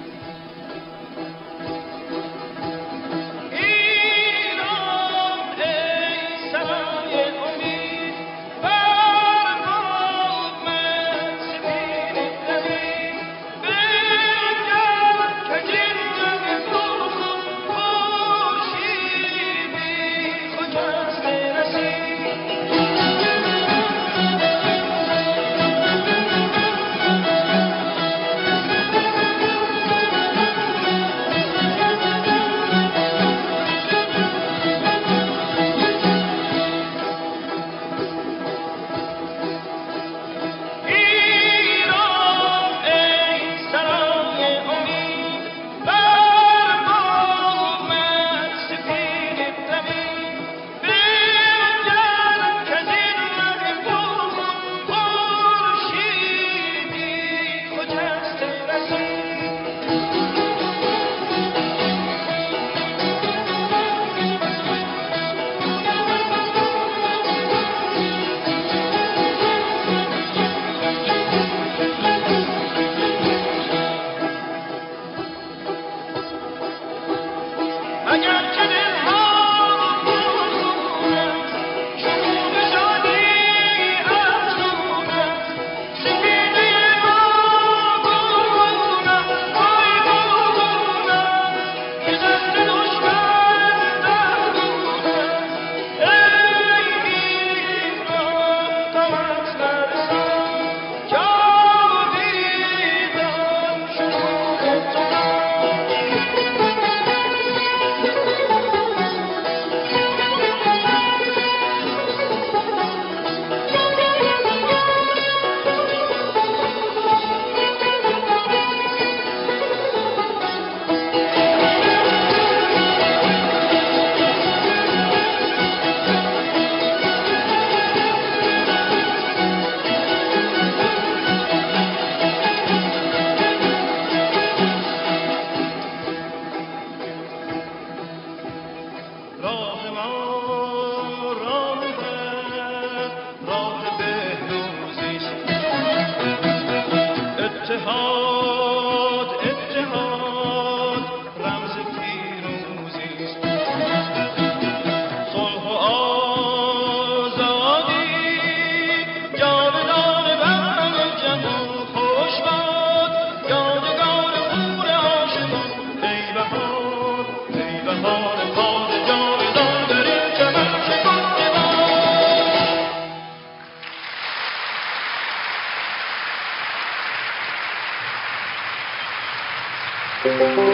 Thank you.